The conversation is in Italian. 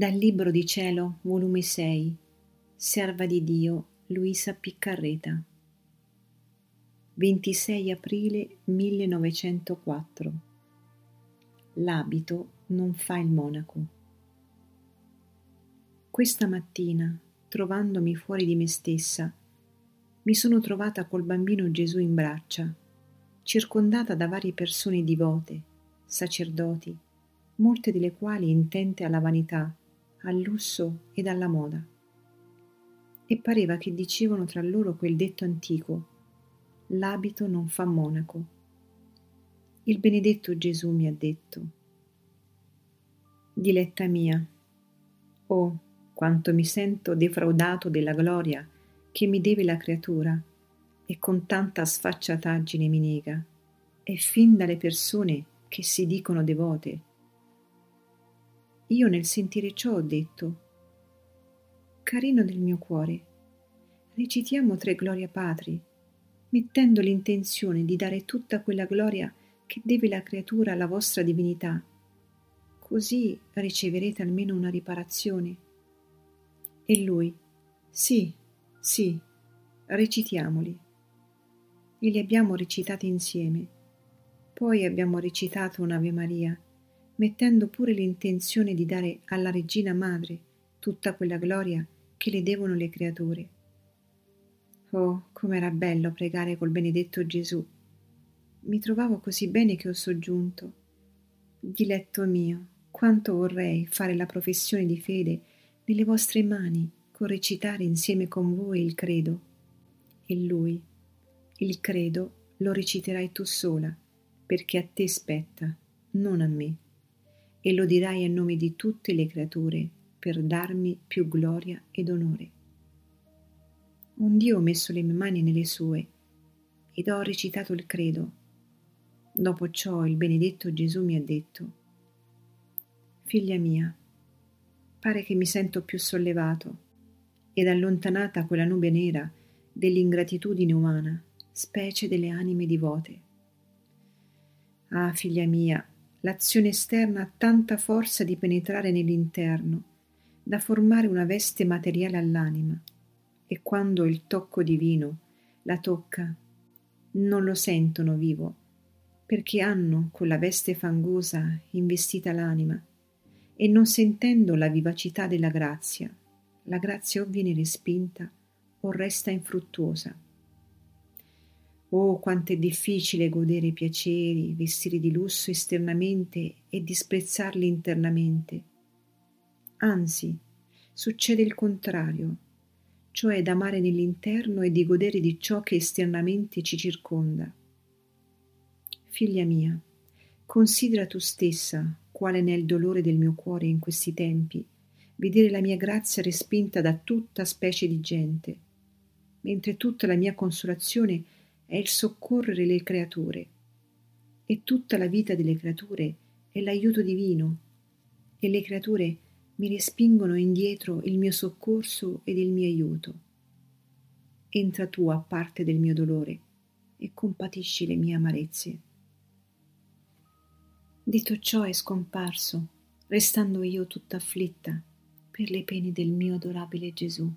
Dal Libro di Cielo, volume 6, Serva di Dio, Luisa Piccarreta. 26 aprile 1904. L'abito non fa il monaco. Questa mattina, trovandomi fuori di me stessa, mi sono trovata col bambino Gesù in braccia, circondata da varie persone divote, sacerdoti, molte delle quali intente alla vanità, al lusso ed alla moda. E pareva che dicevano tra loro quel detto antico, l'abito non fa monaco. Il benedetto Gesù mi ha detto, Diletta mia, oh, quanto mi sento defraudato della gloria che mi deve la creatura e con tanta sfacciataggine mi nega, e fin dalle persone che si dicono devote io nel sentire ciò ho detto, Carino del mio cuore, recitiamo tre gloria patri, mettendo l'intenzione di dare tutta quella gloria che deve la creatura alla vostra divinità, così riceverete almeno una riparazione. E lui, sì, sì, recitiamoli. E li abbiamo recitati insieme. Poi abbiamo recitato un'Ave Maria mettendo pure l'intenzione di dare alla regina madre tutta quella gloria che le devono le creature. Oh, com'era bello pregare col benedetto Gesù. Mi trovavo così bene che ho soggiunto. Diletto mio, quanto vorrei fare la professione di fede nelle vostre mani, con recitare insieme con voi il credo. E lui, il credo lo reciterai tu sola, perché a te spetta, non a me e lo dirai a nome di tutte le creature per darmi più gloria ed onore. Un Dio ho messo le mie mani nelle sue ed ho recitato il credo. Dopo ciò il benedetto Gesù mi ha detto, Figlia mia, pare che mi sento più sollevato ed allontanata quella nube nera dell'ingratitudine umana, specie delle anime divote. Ah, figlia mia, L'azione esterna ha tanta forza di penetrare nell'interno, da formare una veste materiale all'anima, e quando il tocco divino la tocca, non lo sentono vivo, perché hanno con la veste fangosa investita l'anima, e non sentendo la vivacità della grazia, la grazia o viene respinta o resta infruttuosa. Oh, quanto è difficile godere i piaceri, vestire di lusso esternamente e disprezzarli internamente. Anzi, succede il contrario, cioè d'amare nell'interno e di godere di ciò che esternamente ci circonda. Figlia mia, considera tu stessa quale nel dolore del mio cuore in questi tempi vedere la mia grazia respinta da tutta specie di gente, mentre tutta la mia consolazione è il soccorrere le creature e tutta la vita delle creature è l'aiuto divino e le creature mi respingono indietro il mio soccorso ed il mio aiuto. Entra tu a parte del mio dolore e compatisci le mie amarezze. Detto ciò è scomparso, restando io tutta afflitta per le pene del mio adorabile Gesù.